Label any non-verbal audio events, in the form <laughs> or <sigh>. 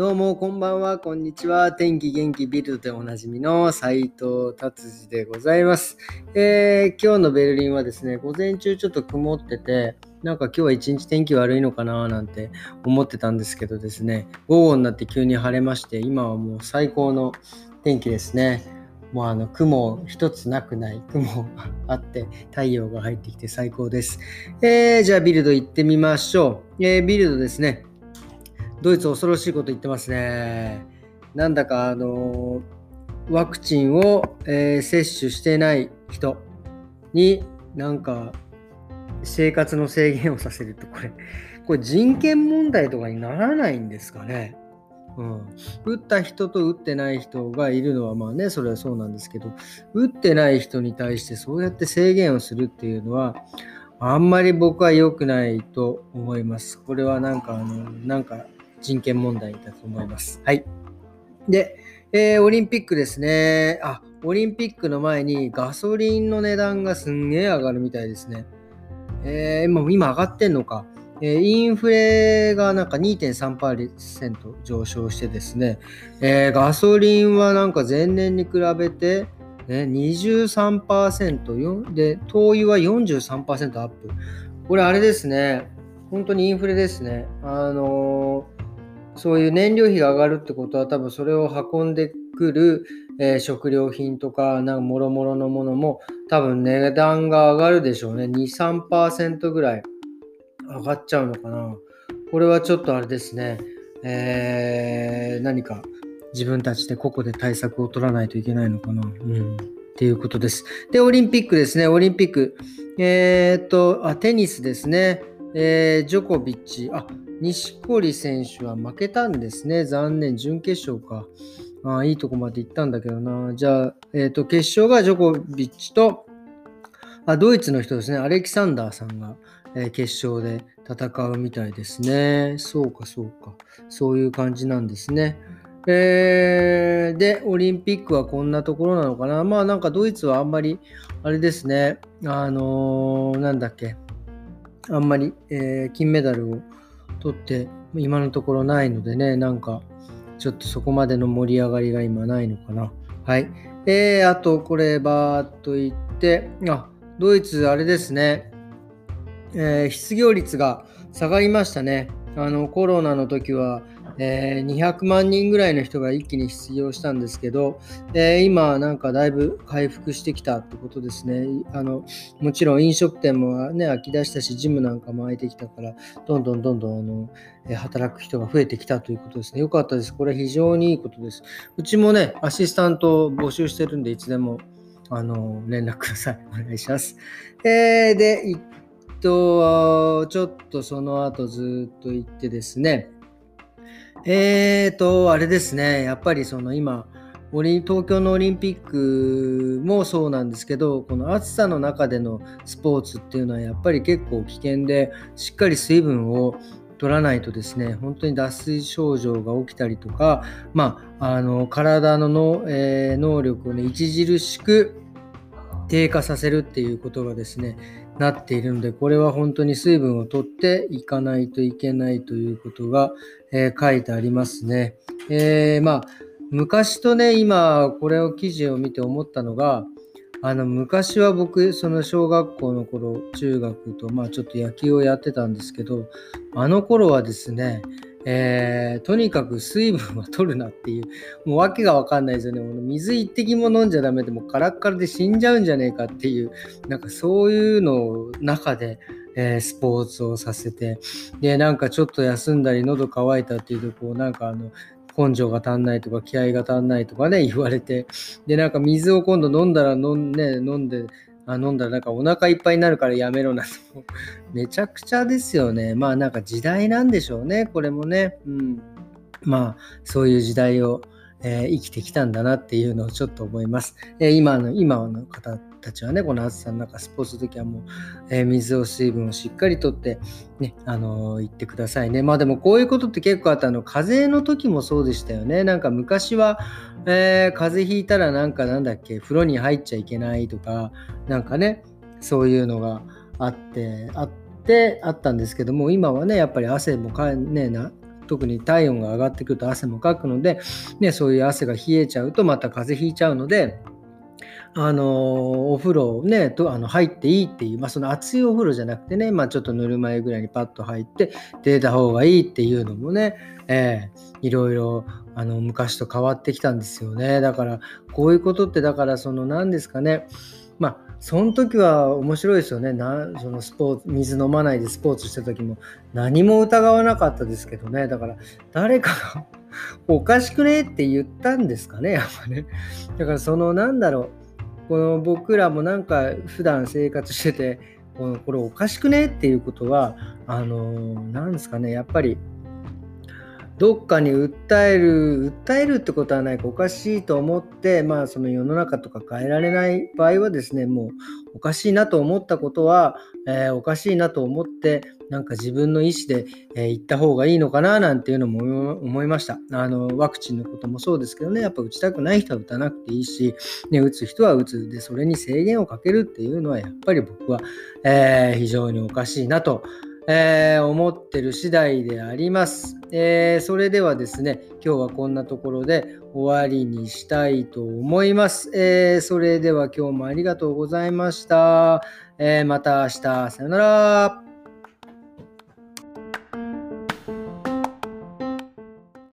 どうも、こんばんは、こんにちは。天気元気ビルドでおなじみの斉藤達治でございます、えー、今日のベルリンはですね、午前中ちょっと曇ってて、なんか今日は一日天気悪いのかななんて思ってたんですけどですね、午後になって急に晴れまして、今はもう最高の天気ですね。もうあの雲一つなくない雲があって太陽が入ってきて最高です。えー、じゃあビルド行ってみましょう。えー、ビルドですね。ドイツ恐ろしいこと言ってますね。なんだかあのワクチンを、えー、接種してない人になんか生活の制限をさせるとこれ <laughs> これ人権問題とかにならないんですかね。うん、打った人と打ってない人がいるのはまあねそれはそうなんですけど打ってない人に対してそうやって制限をするっていうのはあんまり僕は良くないと思います。これはなんかあのなんか人権問題だと思います。はい。で、えー、オリンピックですね。あ、オリンピックの前にガソリンの値段がすんげえ上がるみたいですね。えー、今今上がってんのか。えー、インフレがなんか2.3%上昇してですね、えー、ガソリンはなんか前年に比べて、ね、23%で、灯油は43%アップ。これあれですね、本当にインフレですね。あのーそういう燃料費が上がるってことは多分それを運んでくる、えー、食料品とかなんかもろもろのものも多分値段が上がるでしょうね。2、3%ぐらい上がっちゃうのかな。これはちょっとあれですね。えー、何か自分たちで個々で対策を取らないといけないのかな。うん。っていうことです。で、オリンピックですね。オリンピック。えー、っと、あ、テニスですね。えー、ジョコビッチ。あ、錦織選手は負けたんですね。残念。準決勝か。あいいとこまで行ったんだけどな。じゃあ、えっ、ー、と、決勝がジョコビッチと、あドイツの人ですね。アレキサンダーさんが、えー、決勝で戦うみたいですね。そうか、そうか。そういう感じなんですね。えー、で、オリンピックはこんなところなのかな。まあなんかドイツはあんまり、あれですね。あのー、なんだっけ。あんまり、えー、金メダルを取って今のところないのでね、なんかちょっとそこまでの盛り上がりが今ないのかな。はい。えー、あとこれバーっと言って、あ、ドイツあれですね、えー、失業率が下がりましたね。あのコロナの時はえー、200万人ぐらいの人が一気に失業したんですけど、えー、今なんかだいぶ回復してきたってことですね。あのもちろん飲食店もね、空き出したし、ジムなんかも空いてきたから、どんどんどんどんあの、え、働く人が増えてきたということですね。よかったです。これ非常にいいことです。うちもね、アシスタントを募集してるんで、いつでもあの連絡ください。お願いします。えー、で、えっと、ちょっとその後ずっと行ってですね、えーと、あれですね、やっぱりその今、東京のオリンピックもそうなんですけど、この暑さの中でのスポーツっていうのはやっぱり結構危険で、しっかり水分を取らないとですね、本当に脱水症状が起きたりとか、まあ、あの体のの、えー、能力をね、著しく低下させるっていうことがですね、なっているので、これは本当に水分を取っていかないといけないということが、えー、書いてありますね。えー、まあ、昔とね、今、これを記事を見て思ったのが、あの昔は僕、その小学校の頃、中学と、まあちょっと野球をやってたんですけど、あの頃はですね、えー、とにかく水分は取るなっていう、<laughs> もう訳がわかんないですよね。水一滴も飲んじゃダメでもカラッカラで死んじゃうんじゃねえかっていう、なんかそういうの中で、えー、スポーツをさせて、で、なんかちょっと休んだり喉乾いたっていうと、こうなんかあの、根性が足んないとか気合が足んないとかね言われてでなんか水を今度飲んだら飲ん,、ね、飲んであ飲んだらなんかお腹いっぱいになるからやめろなと。めちゃくちゃですよね。まあなんか時代なんでしょうね、これもね。うん。まあそういう時代を、えー、生きてきたんだなっていうのをちょっと思います。えー、今の、今の方たちはね、この暑さの中、スポーツの時はもう、えー、水を、水分をしっかりとって、ね、あのー、行ってくださいね。まあでもこういうことって結構あったの、風邪の時もそうでしたよね。なんか昔は、えー、風邪ひいたらなんかなんだっけ、風呂に入っちゃいけないとか、なんかね、そういうのがあって、あって、あったんですけども、今はね、やっぱり汗もか、ねえ、な。特に体温が上がってくると汗もかくので、ね、そういう汗が冷えちゃうとまた風邪ひいちゃうので、あのお風呂ねとあの入っていいっていう、まあ、その熱いお風呂じゃなくてね、まあ、ちょっとぬるま湯ぐらいにパッと入って出た方がいいっていうのもね、えー、いろいろあの昔と変わってきたんですよね。だからこういうことってだからその何ですかね。まあその時は面白いですよね。なそのスポーツ水飲まないでスポーツした時も何も疑わなかったですけどね。だから誰かがおかしくねって言ったんですかねやっぱね。だからそのなんだろう。この僕らもなんか普段生活しててこのこれおかしくねっていうことはあのなんですかね。やっぱりどっかに訴える訴えるってことはないかおかしいと思ってまあその世の中とか変えられない場合はですねもうおかしいなと思ったことは、えー、おかしいなと思ってなんか自分の意思で、えー、行った方がいいのかななんていうのも思いました。あのワクチンのこともそうですけどね、やっぱ打ちたくない人は打たなくていいし、ね、打つ人は打つ。で、それに制限をかけるっていうのはやっぱり僕は、えー、非常におかしいなと。えー、思ってる次第であります、えー、それではですね、今日はこんなところで終わりにしたいと思います。えー、それでは今日もありがとうございました。えまた明日、さよなら。